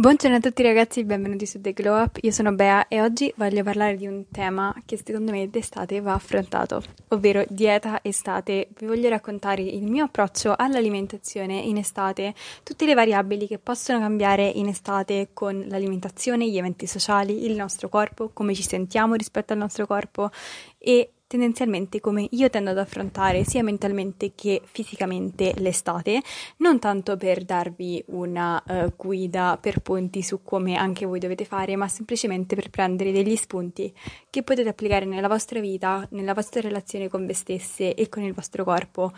Buongiorno a tutti ragazzi, benvenuti su The Glow Up, io sono Bea e oggi voglio parlare di un tema che secondo me d'estate va affrontato, ovvero dieta estate. Vi voglio raccontare il mio approccio all'alimentazione in estate, tutte le variabili che possono cambiare in estate con l'alimentazione, gli eventi sociali, il nostro corpo, come ci sentiamo rispetto al nostro corpo e tendenzialmente come io tendo ad affrontare sia mentalmente che fisicamente l'estate, non tanto per darvi una uh, guida per punti su come anche voi dovete fare, ma semplicemente per prendere degli spunti che potete applicare nella vostra vita, nella vostra relazione con voi stesse e con il vostro corpo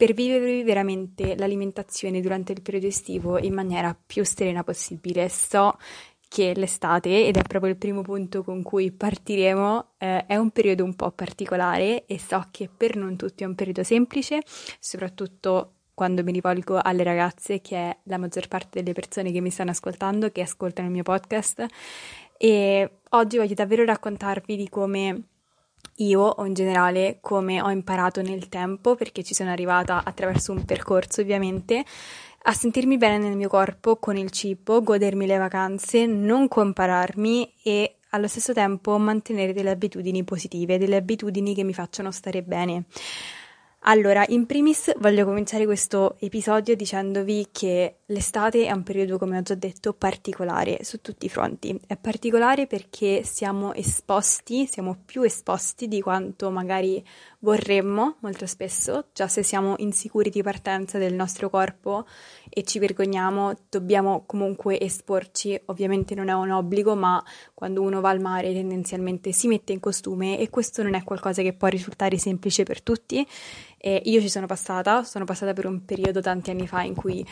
per vivervi veramente l'alimentazione durante il periodo estivo in maniera più serena possibile. So che l'estate, ed è proprio il primo punto con cui partiremo, eh, è un periodo un po' particolare e so che per non tutti è un periodo semplice, soprattutto quando mi rivolgo alle ragazze, che è la maggior parte delle persone che mi stanno ascoltando, che ascoltano il mio podcast. E oggi voglio davvero raccontarvi di come io o in generale come ho imparato nel tempo, perché ci sono arrivata attraverso un percorso ovviamente, a sentirmi bene nel mio corpo con il cibo, godermi le vacanze, non compararmi e allo stesso tempo mantenere delle abitudini positive, delle abitudini che mi facciano stare bene. Allora, in primis voglio cominciare questo episodio dicendovi che l'estate è un periodo, come ho già detto, particolare su tutti i fronti. È particolare perché siamo esposti, siamo più esposti di quanto magari vorremmo molto spesso, già se siamo insicuri di partenza del nostro corpo e ci vergogniamo, dobbiamo comunque esporci. Ovviamente non è un obbligo, ma quando uno va al mare tendenzialmente si mette in costume e questo non è qualcosa che può risultare semplice per tutti e io ci sono passata, sono passata per un periodo tanti anni fa in cui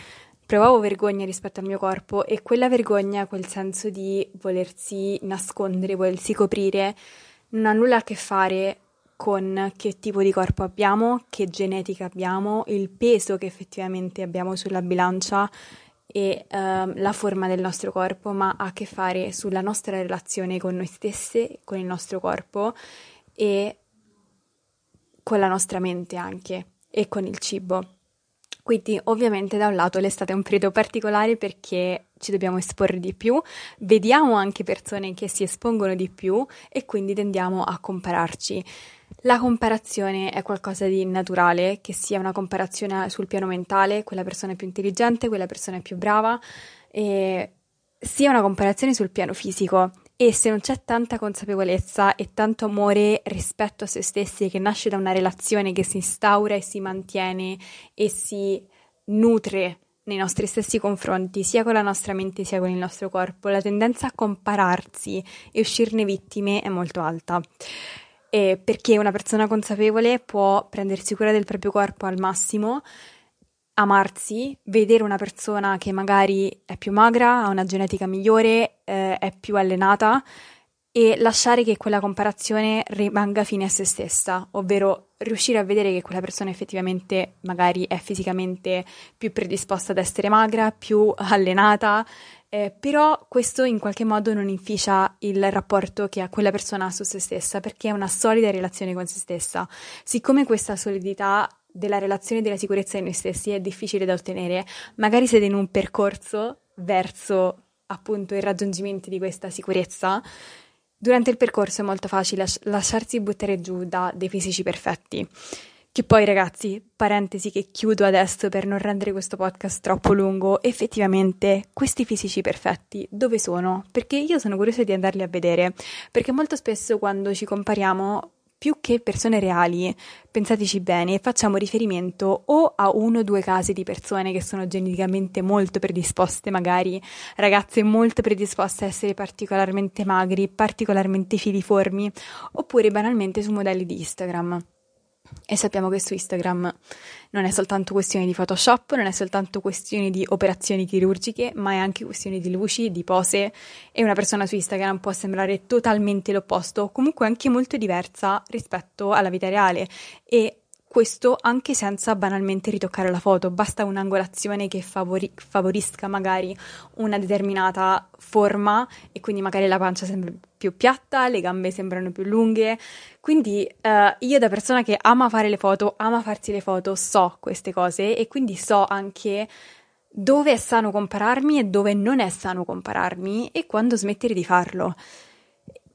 provavo vergogna rispetto al mio corpo e quella vergogna, quel senso di volersi nascondere, volersi coprire, non ha nulla a che fare con che tipo di corpo abbiamo, che genetica abbiamo, il peso che effettivamente abbiamo sulla bilancia e uh, la forma del nostro corpo, ma ha a che fare sulla nostra relazione con noi stesse, con il nostro corpo e con la nostra mente anche e con il cibo. Quindi ovviamente da un lato l'estate è un periodo particolare perché ci dobbiamo esporre di più, vediamo anche persone che si espongono di più e quindi tendiamo a compararci. La comparazione è qualcosa di naturale, che sia una comparazione sul piano mentale, quella persona è più intelligente, quella persona è più brava, e sia una comparazione sul piano fisico. E se non c'è tanta consapevolezza e tanto amore rispetto a se stessi che nasce da una relazione che si instaura e si mantiene e si nutre nei nostri stessi confronti, sia con la nostra mente sia con il nostro corpo, la tendenza a compararsi e uscirne vittime è molto alta. E perché una persona consapevole può prendersi cura del proprio corpo al massimo amarsi, vedere una persona che magari è più magra, ha una genetica migliore, eh, è più allenata e lasciare che quella comparazione rimanga fine a se stessa, ovvero riuscire a vedere che quella persona effettivamente magari è fisicamente più predisposta ad essere magra, più allenata, eh, però questo in qualche modo non inficia il rapporto che ha quella persona su se stessa, perché è una solida relazione con se stessa. Siccome questa solidità della relazione e della sicurezza in noi stessi è difficile da ottenere, magari siete in un percorso verso appunto il raggiungimento di questa sicurezza, durante il percorso è molto facile lasciarsi buttare giù da dei fisici perfetti. Che poi ragazzi, parentesi che chiudo adesso per non rendere questo podcast troppo lungo, effettivamente questi fisici perfetti dove sono? Perché io sono curiosa di andarli a vedere, perché molto spesso quando ci compariamo più che persone reali, pensateci bene, facciamo riferimento o a uno o due casi di persone che sono geneticamente molto predisposte, magari ragazze molto predisposte a essere particolarmente magri, particolarmente filiformi, oppure banalmente su modelli di Instagram. E sappiamo che su Instagram non è soltanto questione di Photoshop, non è soltanto questione di operazioni chirurgiche, ma è anche questione di luci, di pose. E una persona su Instagram può sembrare totalmente l'opposto, o comunque anche molto diversa rispetto alla vita reale. E questo anche senza banalmente ritoccare la foto, basta un'angolazione che favori- favorisca magari una determinata forma e quindi magari la pancia sembra più piatta, le gambe sembrano più lunghe. Quindi eh, io da persona che ama fare le foto, ama farsi le foto, so queste cose e quindi so anche dove è sano compararmi e dove non è sano compararmi e quando smettere di farlo.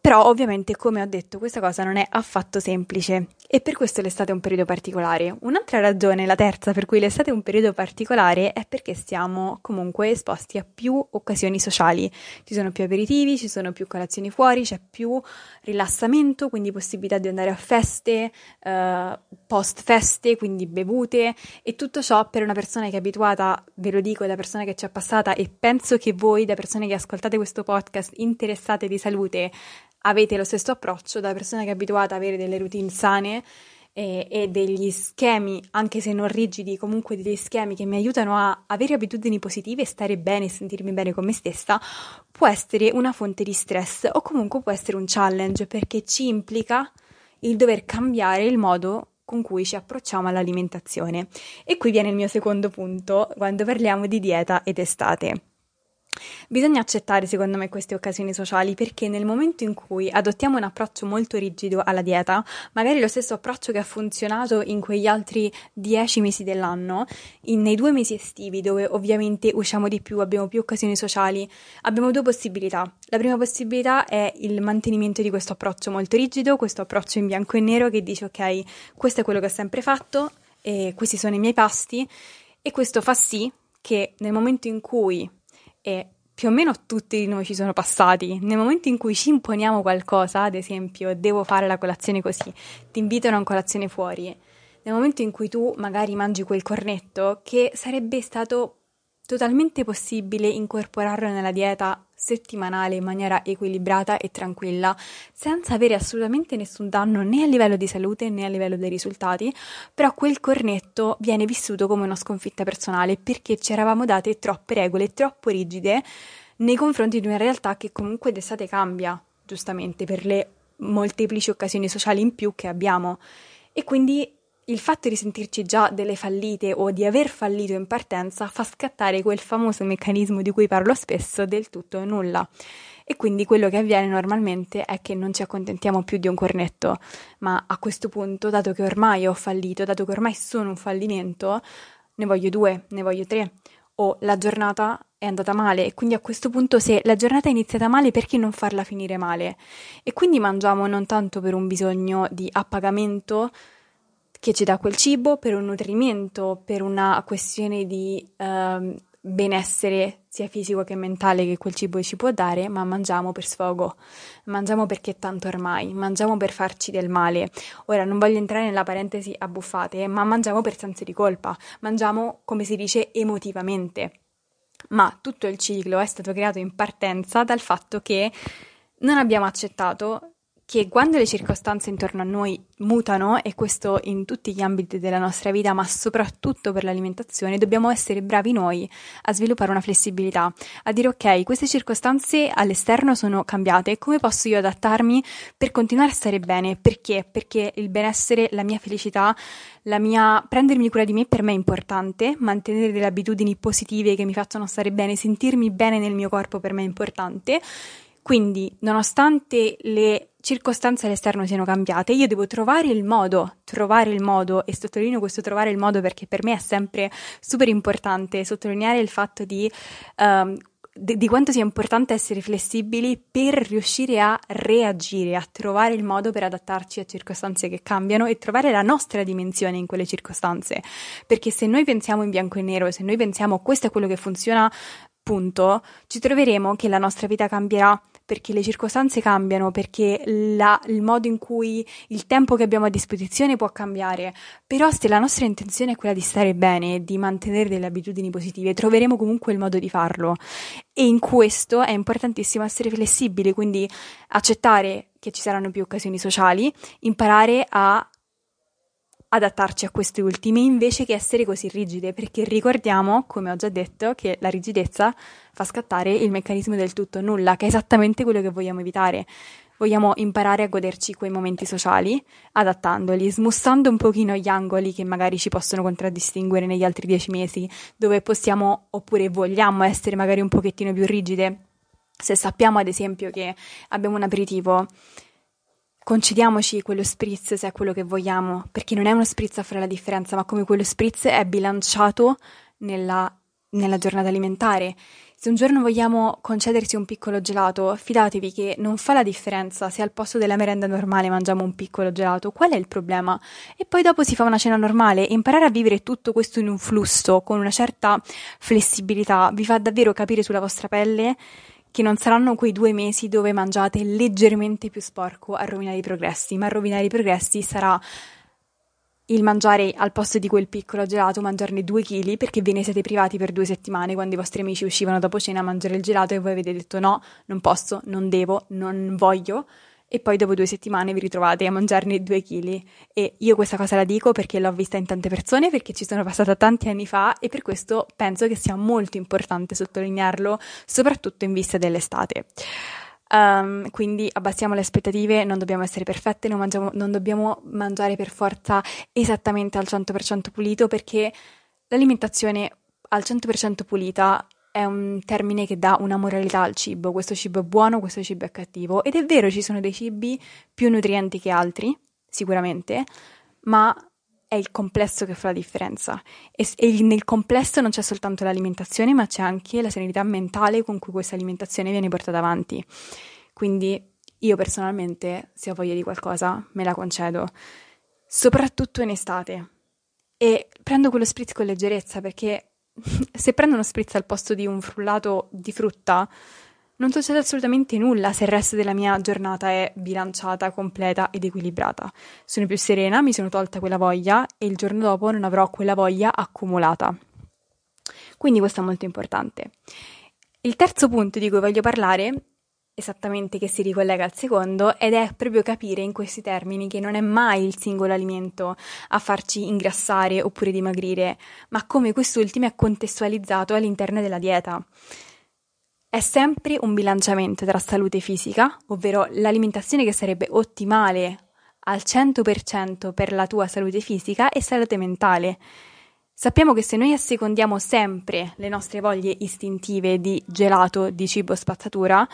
Però ovviamente, come ho detto, questa cosa non è affatto semplice e per questo l'estate è un periodo particolare. Un'altra ragione, la terza, per cui l'estate è un periodo particolare è perché siamo comunque esposti a più occasioni sociali. Ci sono più aperitivi, ci sono più colazioni fuori, c'è più rilassamento, quindi possibilità di andare a feste, eh, post feste, quindi bevute e tutto ciò per una persona che è abituata, ve lo dico, da persona che ci è passata e penso che voi, da persone che ascoltate questo podcast interessate di salute, avete lo stesso approccio da persona che è abituata ad avere delle routine sane e, e, degli schemi, anche se non rigidi, comunque degli schemi che mi aiutano a avere abitudini positive, stare bene, sentirmi bene con me stessa, può essere una fonte di stress o comunque può essere un challenge perché ci implica il dover cambiare il modo con cui ci approcciamo all'alimentazione. E qui viene il mio secondo punto quando parliamo di dieta ed estate. Bisogna accettare, secondo me, queste occasioni sociali perché nel momento in cui adottiamo un approccio molto rigido alla dieta, magari lo stesso approccio che ha funzionato in quegli altri dieci mesi dell'anno, in, nei due mesi estivi dove ovviamente usciamo di più, abbiamo più occasioni sociali, abbiamo due possibilità. La prima possibilità è il mantenimento di questo approccio molto rigido, questo approccio in bianco e nero che dice ok, questo è quello che ho sempre fatto, questi sono i miei pasti e questo fa sì che nel momento in cui e più o meno tutti di noi ci sono passati. Nel momento in cui ci imponiamo qualcosa, ad esempio, devo fare la colazione così, ti invitano a una colazione fuori, nel momento in cui tu magari mangi quel cornetto, che sarebbe stato totalmente possibile incorporarlo nella dieta settimanale in maniera equilibrata e tranquilla, senza avere assolutamente nessun danno né a livello di salute né a livello dei risultati, però quel cornetto viene vissuto come una sconfitta personale perché ci eravamo date troppe regole troppo rigide nei confronti di una realtà che comunque d'estate cambia, giustamente, per le molteplici occasioni sociali in più che abbiamo. E quindi il fatto di sentirci già delle fallite o di aver fallito in partenza fa scattare quel famoso meccanismo di cui parlo spesso del tutto o nulla. E quindi quello che avviene normalmente è che non ci accontentiamo più di un cornetto, ma a questo punto, dato che ormai ho fallito, dato che ormai sono un fallimento, ne voglio due, ne voglio tre, o la giornata è andata male e quindi a questo punto se la giornata è iniziata male perché non farla finire male? E quindi mangiamo non tanto per un bisogno di appagamento, che ci dà quel cibo per un nutrimento, per una questione di uh, benessere sia fisico che mentale che quel cibo ci può dare, ma mangiamo per sfogo, mangiamo perché tanto ormai, mangiamo per farci del male. Ora non voglio entrare nella parentesi abbuffate, ma mangiamo per senso di colpa, mangiamo come si dice emotivamente. Ma tutto il ciclo è stato creato in partenza dal fatto che non abbiamo accettato che quando le circostanze intorno a noi mutano, e questo in tutti gli ambiti della nostra vita, ma soprattutto per l'alimentazione, dobbiamo essere bravi noi a sviluppare una flessibilità, a dire ok, queste circostanze all'esterno sono cambiate, come posso io adattarmi per continuare a stare bene? Perché? Perché il benessere, la mia felicità, la mia prendermi cura di me per me è importante, mantenere delle abitudini positive che mi facciano stare bene, sentirmi bene nel mio corpo per me è importante. Quindi, nonostante le circostanze all'esterno siano cambiate, io devo trovare il modo, trovare il modo, e sottolineo questo trovare il modo perché per me è sempre super importante sottolineare il fatto di, um, di, quanto sia importante essere flessibili per riuscire a reagire, a trovare il modo per adattarci a circostanze che cambiano e trovare la nostra dimensione in quelle circostanze. Perché se noi pensiamo in bianco e nero, se noi pensiamo questo è quello che funziona, punto, ci troveremo che la nostra vita cambierà perché le circostanze cambiano, perché la, il modo in cui il tempo che abbiamo a disposizione può cambiare, però se la nostra intenzione è quella di stare bene, di mantenere delle abitudini positive, troveremo comunque il modo di farlo. E in questo è importantissimo essere flessibili, quindi accettare che ci saranno più occasioni sociali, imparare a adattarci a queste ultime invece che essere così rigide, perché ricordiamo, come ho già detto, che la rigidezza fa scattare il meccanismo del tutto nulla, che è esattamente quello che vogliamo evitare. Vogliamo imparare a goderci quei momenti sociali, adattandoli, smussando un pochino gli angoli che magari ci possono contraddistinguere negli altri dieci mesi, dove possiamo oppure vogliamo essere magari un pochettino più rigide. Se sappiamo ad esempio che abbiamo un aperitivo, concediamoci quello spritz se è quello che vogliamo, perché non è uno spritz a fare la differenza, ma come quello spritz è bilanciato nella, nella giornata alimentare. Se un giorno vogliamo concedersi un piccolo gelato, fidatevi che non fa la differenza se al posto della merenda normale mangiamo un piccolo gelato, qual è il problema? E poi dopo si fa una cena normale imparare a vivere tutto questo in un flusso, con una certa flessibilità, vi fa davvero capire sulla vostra pelle che non saranno quei due mesi dove mangiate leggermente più sporco a rovinare i progressi, ma a rovinare i progressi sarà il mangiare al posto di quel piccolo gelato, mangiarne due chili perché ve ne siete privati per due settimane quando i vostri amici uscivano dopo cena a mangiare il gelato e voi avete detto no, non posso, non devo, non voglio e poi dopo due settimane vi ritrovate a mangiarne due chili e io questa cosa la dico perché l'ho vista in tante persone, perché ci sono passata tanti anni fa e per questo penso che sia molto importante sottolinearlo, soprattutto in vista dell'estate. Um, quindi abbassiamo le aspettative, non dobbiamo essere perfette, non, mangiamo, non dobbiamo mangiare per forza esattamente al 100% pulito perché l'alimentazione al 100% pulita è un termine che dà una moralità al cibo, questo cibo è buono, questo cibo è cattivo. Ed è vero ci sono dei cibi più nutrienti che altri, sicuramente, ma è il complesso che fa la differenza. E, e, nel complesso non c'è soltanto l'alimentazione ma c'è anche la serenità mentale con cui questa alimentazione viene portata avanti. Quindi io personalmente se ho voglia di qualcosa me la concedo. Soprattutto in estate. E prendo quello spritz con leggerezza perché se prendo uno spritz al posto di un frullato di frutta non succede assolutamente nulla se il resto della mia giornata è bilanciata, completa ed equilibrata. Sono più serena, mi sono tolta quella voglia e il giorno dopo non avrò quella voglia accumulata. Quindi questo è molto importante. Il terzo punto di cui voglio parlare, esattamente che si ricollega al secondo, ed è proprio capire in questi termini che non è mai il singolo alimento a farci ingrassare oppure dimagrire, ma come quest'ultimo è contestualizzato all'interno della dieta. È sempre un bilanciamento tra salute fisica, ovvero l'alimentazione che sarebbe ottimale al 100% per la tua salute fisica e salute mentale. Sappiamo che se noi assecondiamo sempre le nostre voglie istintive di gelato, di cibo spazzatura,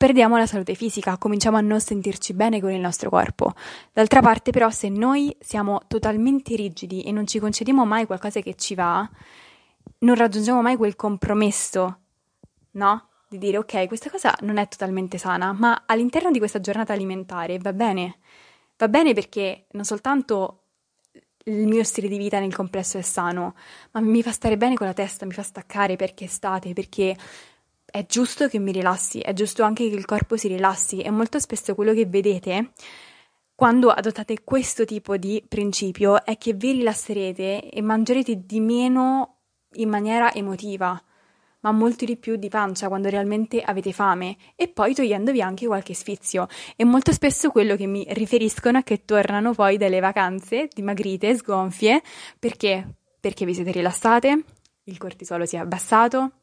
perdiamo la salute fisica, cominciamo a non sentirci bene con il nostro corpo. D'altra parte, però, se noi siamo totalmente rigidi e non ci concediamo mai qualcosa che ci va, non raggiungiamo mai quel compromesso, no? di dire ok, questa cosa non è totalmente sana, ma all'interno di questa giornata alimentare va bene. Va bene perché non soltanto il mio stile di vita nel complesso è sano, ma mi fa stare bene con la testa, mi fa staccare perché è estate, perché è giusto che mi rilassi, è giusto anche che il corpo si rilassi e molto spesso quello che vedete quando adottate questo tipo di principio è che vi rilasserete e mangerete di meno in maniera emotiva ma molto di più di pancia quando realmente avete fame e poi togliendovi anche qualche sfizio. E molto spesso quello che mi riferiscono è che tornano poi dalle vacanze dimagrite, sgonfie, perché? Perché vi siete rilassate, il cortisolo si è abbassato,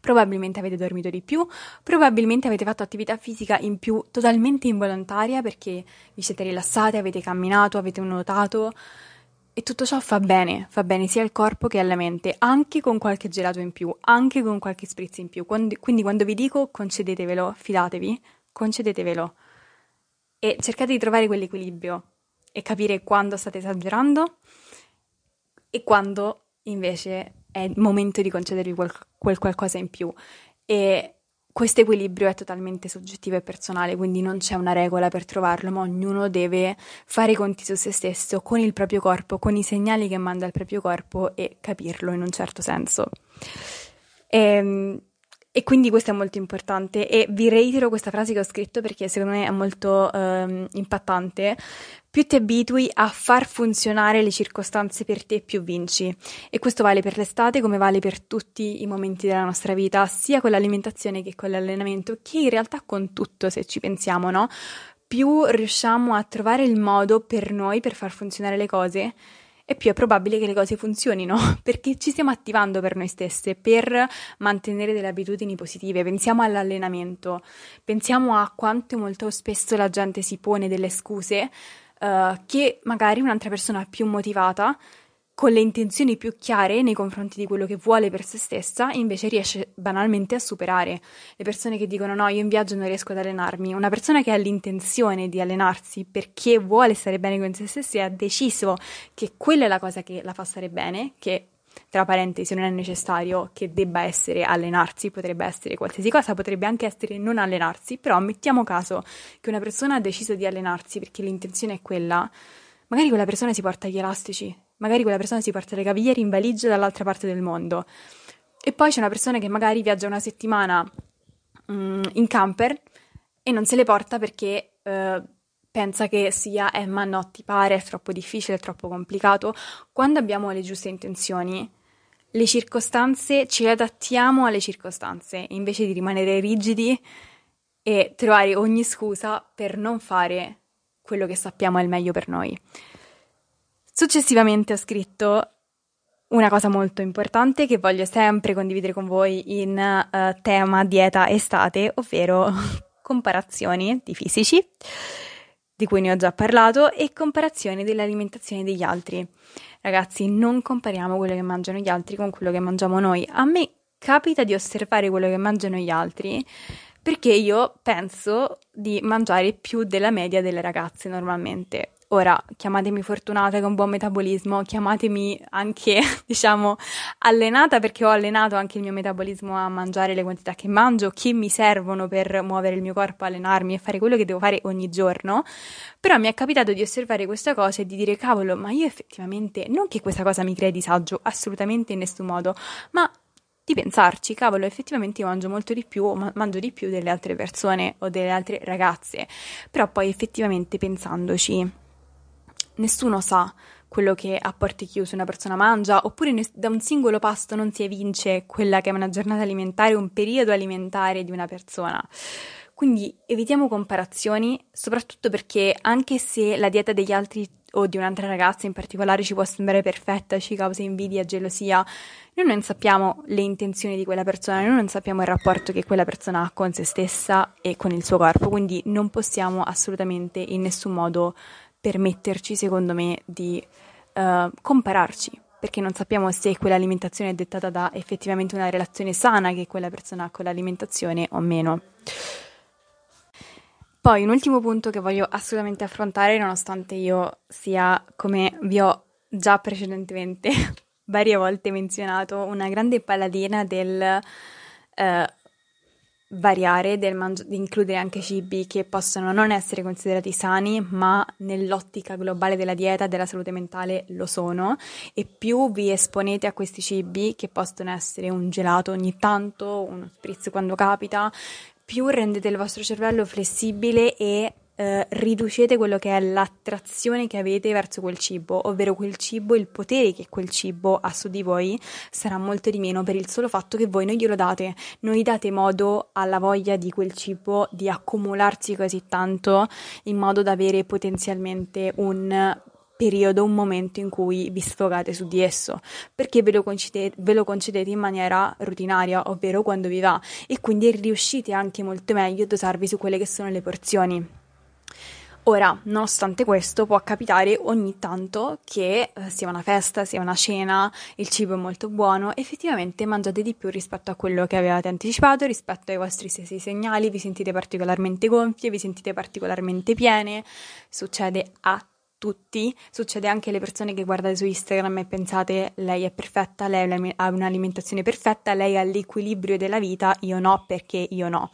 Probabilmente avete dormito di più, probabilmente avete fatto attività fisica in più totalmente involontaria perché vi siete rilassate, avete camminato, avete nuotato, e tutto ciò fa bene, fa bene sia al corpo che alla mente, anche con qualche gelato in più, anche con qualche spritz in più. Quando, quindi quando vi dico concedetevelo, fidatevi, concedetevelo e cercate di trovare quell'equilibrio e capire quando state esagerando e quando invece è il momento di concedervi quel, quel qualcosa in più. E questo equilibrio è totalmente soggettivo e personale, quindi non c'è una regola per trovarlo, ma ognuno deve fare i conti su se stesso, con il proprio corpo, con i segnali che manda il proprio corpo e capirlo in un certo senso. E, ehm, e quindi questo è molto importante e vi reitero questa frase che ho scritto perché secondo me è molto um, impattante. Più ti abitui a far funzionare le circostanze per te, più vinci. E questo vale per l'estate come vale per tutti i momenti della nostra vita, sia con l'alimentazione che con l'allenamento, che in realtà con tutto, se ci pensiamo, no? più riusciamo a trovare il modo per noi per far funzionare le cose, e più è probabile che le cose funzionino, perché ci stiamo attivando per noi stesse, per mantenere delle abitudini positive. Pensiamo all'allenamento, pensiamo a quanto molto spesso la gente si pone delle scuse uh, che magari un'altra persona più motivata con le intenzioni più chiare nei confronti di quello che vuole per se stessa, invece riesce banalmente a superare. Le persone che dicono no, io in viaggio non riesco ad allenarmi, una persona che ha l'intenzione di allenarsi perché vuole stare bene con se stessa e ha deciso che quella è la cosa che la fa stare bene, che tra parentesi non è necessario che debba essere allenarsi, potrebbe essere qualsiasi cosa, potrebbe anche essere non allenarsi, però mettiamo caso che una persona ha deciso di allenarsi perché l'intenzione è quella, magari quella persona si porta gli elastici, magari quella persona si porta le cavigliere in valigia dall'altra parte del mondo. E poi c'è una persona che magari viaggia una settimana mm, in camper e non se le porta perché eh, pensa che sia, eh, ma no, ti pare, è troppo difficile, è troppo complicato. Quando abbiamo le giuste intenzioni, le circostanze, ci adattiamo alle circostanze, invece di rimanere rigidi e trovare ogni scusa per non fare quello che sappiamo è il meglio per noi. Successivamente ho scritto una cosa molto importante che voglio sempre condividere con voi in uh, tema dieta estate, ovvero comparazioni di fisici, di cui ne ho già parlato, e comparazioni dell'alimentazione degli altri. Ragazzi, non compariamo quello che mangiano gli altri con quello che mangiamo noi. A me capita di osservare quello che mangiano gli altri perché io penso di mangiare più della media delle ragazze normalmente. Ora, chiamatemi fortunata con buon metabolismo, chiamatemi anche, diciamo, allenata perché ho allenato anche il mio metabolismo a mangiare le quantità che mangio, che mi servono per muovere il mio corpo, allenarmi e fare quello che devo fare ogni giorno. Però mi è capitato di osservare questa cosa e di dire, cavolo, ma io effettivamente, non che questa cosa mi crei disagio, assolutamente in nessun modo, ma di pensarci, cavolo, effettivamente io mangio molto di più, ma mangio di più delle altre persone o delle altre ragazze, però poi effettivamente pensandoci nessuno sa quello che a porte chiuse una persona mangia, oppure ne- da un singolo pasto non si evince quella che è una giornata alimentare, un periodo alimentare di una persona. Quindi evitiamo comparazioni, soprattutto perché anche se la dieta degli altri o di un'altra ragazza in particolare ci può sembrare perfetta, ci causa invidia, gelosia, noi non sappiamo le intenzioni di quella persona, noi non sappiamo il rapporto che quella persona ha con se stessa e con il suo corpo, quindi non possiamo assolutamente in nessun modo permetterci, secondo me, di uh, compararci, perché non sappiamo se quell'alimentazione è dettata da effettivamente una relazione sana che quella persona ha con l'alimentazione o meno. Poi un ultimo punto che voglio assolutamente affrontare, nonostante io sia, come vi ho già precedentemente varie volte menzionato, una grande paladina del uh, variare, mangi- di includere anche cibi che possono non essere considerati sani, ma nell'ottica globale della dieta e della salute mentale lo sono, e più vi esponete a questi cibi, che possono essere un gelato ogni tanto, uno spritz quando capita, più rendete il vostro cervello flessibile e eh, riducete quello che è l'attrazione che avete verso quel cibo, ovvero quel cibo, il potere che quel cibo ha su di voi sarà molto di meno per il solo fatto che voi non glielo date, non gli date modo alla voglia di quel cibo di accumularsi così tanto in modo da avere potenzialmente un periodo, un momento in cui vi sfogate su di esso, perché ve lo, concedete, ve lo concedete in maniera rutinaria, ovvero quando vi va, e quindi riuscite anche molto meglio a dosarvi su quelle che sono le porzioni. Ora, nonostante questo, può capitare ogni tanto che eh, sia una festa, sia una cena, il cibo è molto buono, effettivamente mangiate di più rispetto a quello che avevate anticipato, rispetto ai vostri stessi segnali, vi sentite particolarmente gonfie, vi sentite particolarmente piene, succede a tutti, succede anche alle persone che guardate su Instagram e pensate lei è perfetta, lei ha un'alimentazione perfetta, lei ha l'equilibrio della vita, io no perché io no,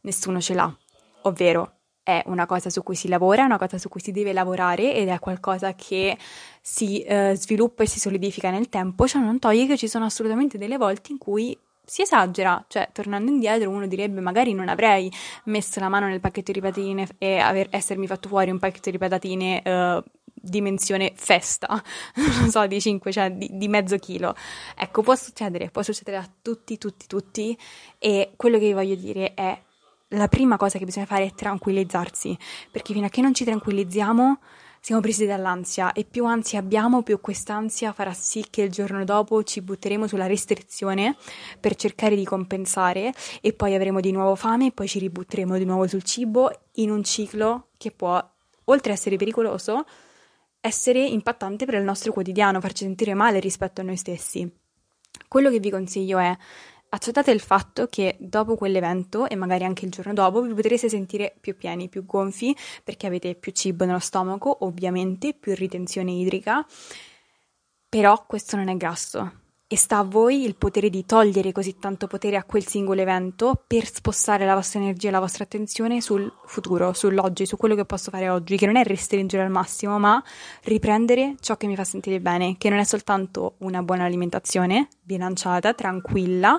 nessuno ce l'ha, ovvero è una cosa su cui si lavora, è una cosa su cui si deve lavorare ed è qualcosa che si eh, sviluppa e si solidifica nel tempo, cioè non toglie che ci sono assolutamente delle volte in cui si esagera, cioè tornando indietro uno direbbe magari non avrei messo la mano nel pacchetto di patatine e aver, essermi fatto fuori un pacchetto di patatine eh, dimensione festa, non so, di 5, cioè di, di, mezzo chilo. Ecco, può succedere, può succedere a tutti, tutti, tutti e quello che vi voglio dire è la prima cosa che bisogna fare è tranquillizzarsi, perché fino a che non ci tranquillizziamo siamo presi dall'ansia e più ansia abbiamo, più quest'ansia farà sì che il giorno dopo ci butteremo sulla restrizione per cercare di compensare e poi avremo di nuovo fame e poi ci ributteremo di nuovo sul cibo in un ciclo che può, oltre ad essere pericoloso, essere impattante per il nostro quotidiano, farci sentire male rispetto a noi stessi. Quello che vi consiglio è accettate il fatto che dopo quell'evento e magari anche il giorno dopo vi potrete sentire più pieni, più gonfi perché avete più cibo nello stomaco, ovviamente, più ritenzione idrica, però questo non è grasso e sta a voi il potere di togliere così tanto potere a quel singolo evento per spostare la vostra energia e la vostra attenzione sul futuro, sull'oggi, su quello che posso fare oggi, che non è restringere al massimo, ma riprendere ciò che mi fa sentire bene, che non è soltanto una buona alimentazione, bilanciata, tranquilla,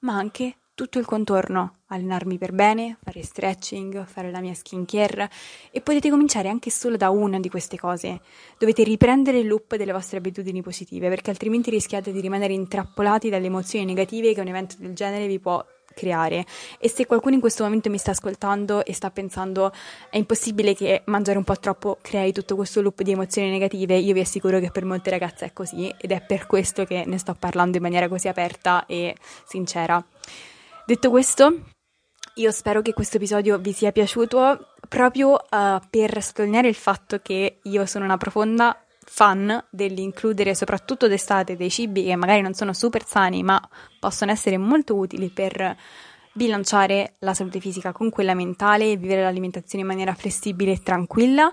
ma anche tutto il contorno, allenarmi per bene, fare stretching, fare la mia skincare e potete cominciare anche solo da una di queste cose. Dovete riprendere il loop delle vostre abitudini positive perché altrimenti rischiate di rimanere intrappolati dalle emozioni negative che un evento del genere vi può creare. E se qualcuno in questo momento mi sta ascoltando e sta pensando è impossibile che mangiare un po' troppo crei tutto questo loop di emozioni negative, io vi assicuro che per molte ragazze è così ed è per questo che ne sto parlando in maniera così aperta e sincera. Detto questo, io spero che questo episodio vi sia piaciuto proprio uh, per sottolineare il fatto che io sono una profonda fan dell'includere soprattutto d'estate dei cibi che magari non sono super sani ma possono essere molto utili per bilanciare la salute fisica con quella mentale e vivere l'alimentazione in maniera flessibile e tranquilla.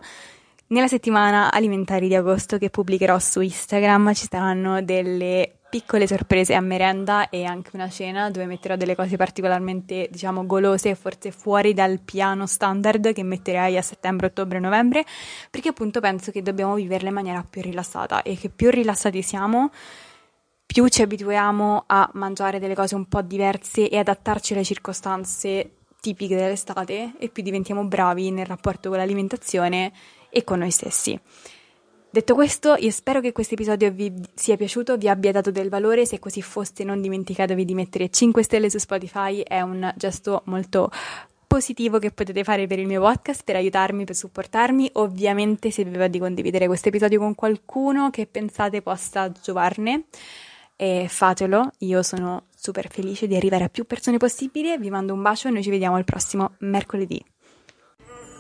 Nella settimana alimentari di agosto che pubblicherò su Instagram ci saranno delle piccole sorprese a merenda e anche una cena dove metterò delle cose particolarmente, diciamo, golose e forse fuori dal piano standard che metterei a settembre, ottobre, novembre, perché appunto penso che dobbiamo viverle in maniera più rilassata e che più rilassati siamo, più ci abituiamo a mangiare delle cose un po' diverse e adattarci alle circostanze tipiche dell'estate e più diventiamo bravi nel rapporto con l'alimentazione e con noi stessi. Detto questo, io spero che questo episodio vi sia piaciuto, vi abbia dato del valore, se così foste non dimenticatevi di mettere 5 stelle su Spotify, è un gesto molto positivo che potete fare per il mio podcast, per aiutarmi, per supportarmi. Ovviamente se vi va di condividere questo episodio con qualcuno che pensate possa giovarne, eh, fatelo, io sono super felice di arrivare a più persone possibile, vi mando un bacio e noi ci vediamo il prossimo mercoledì.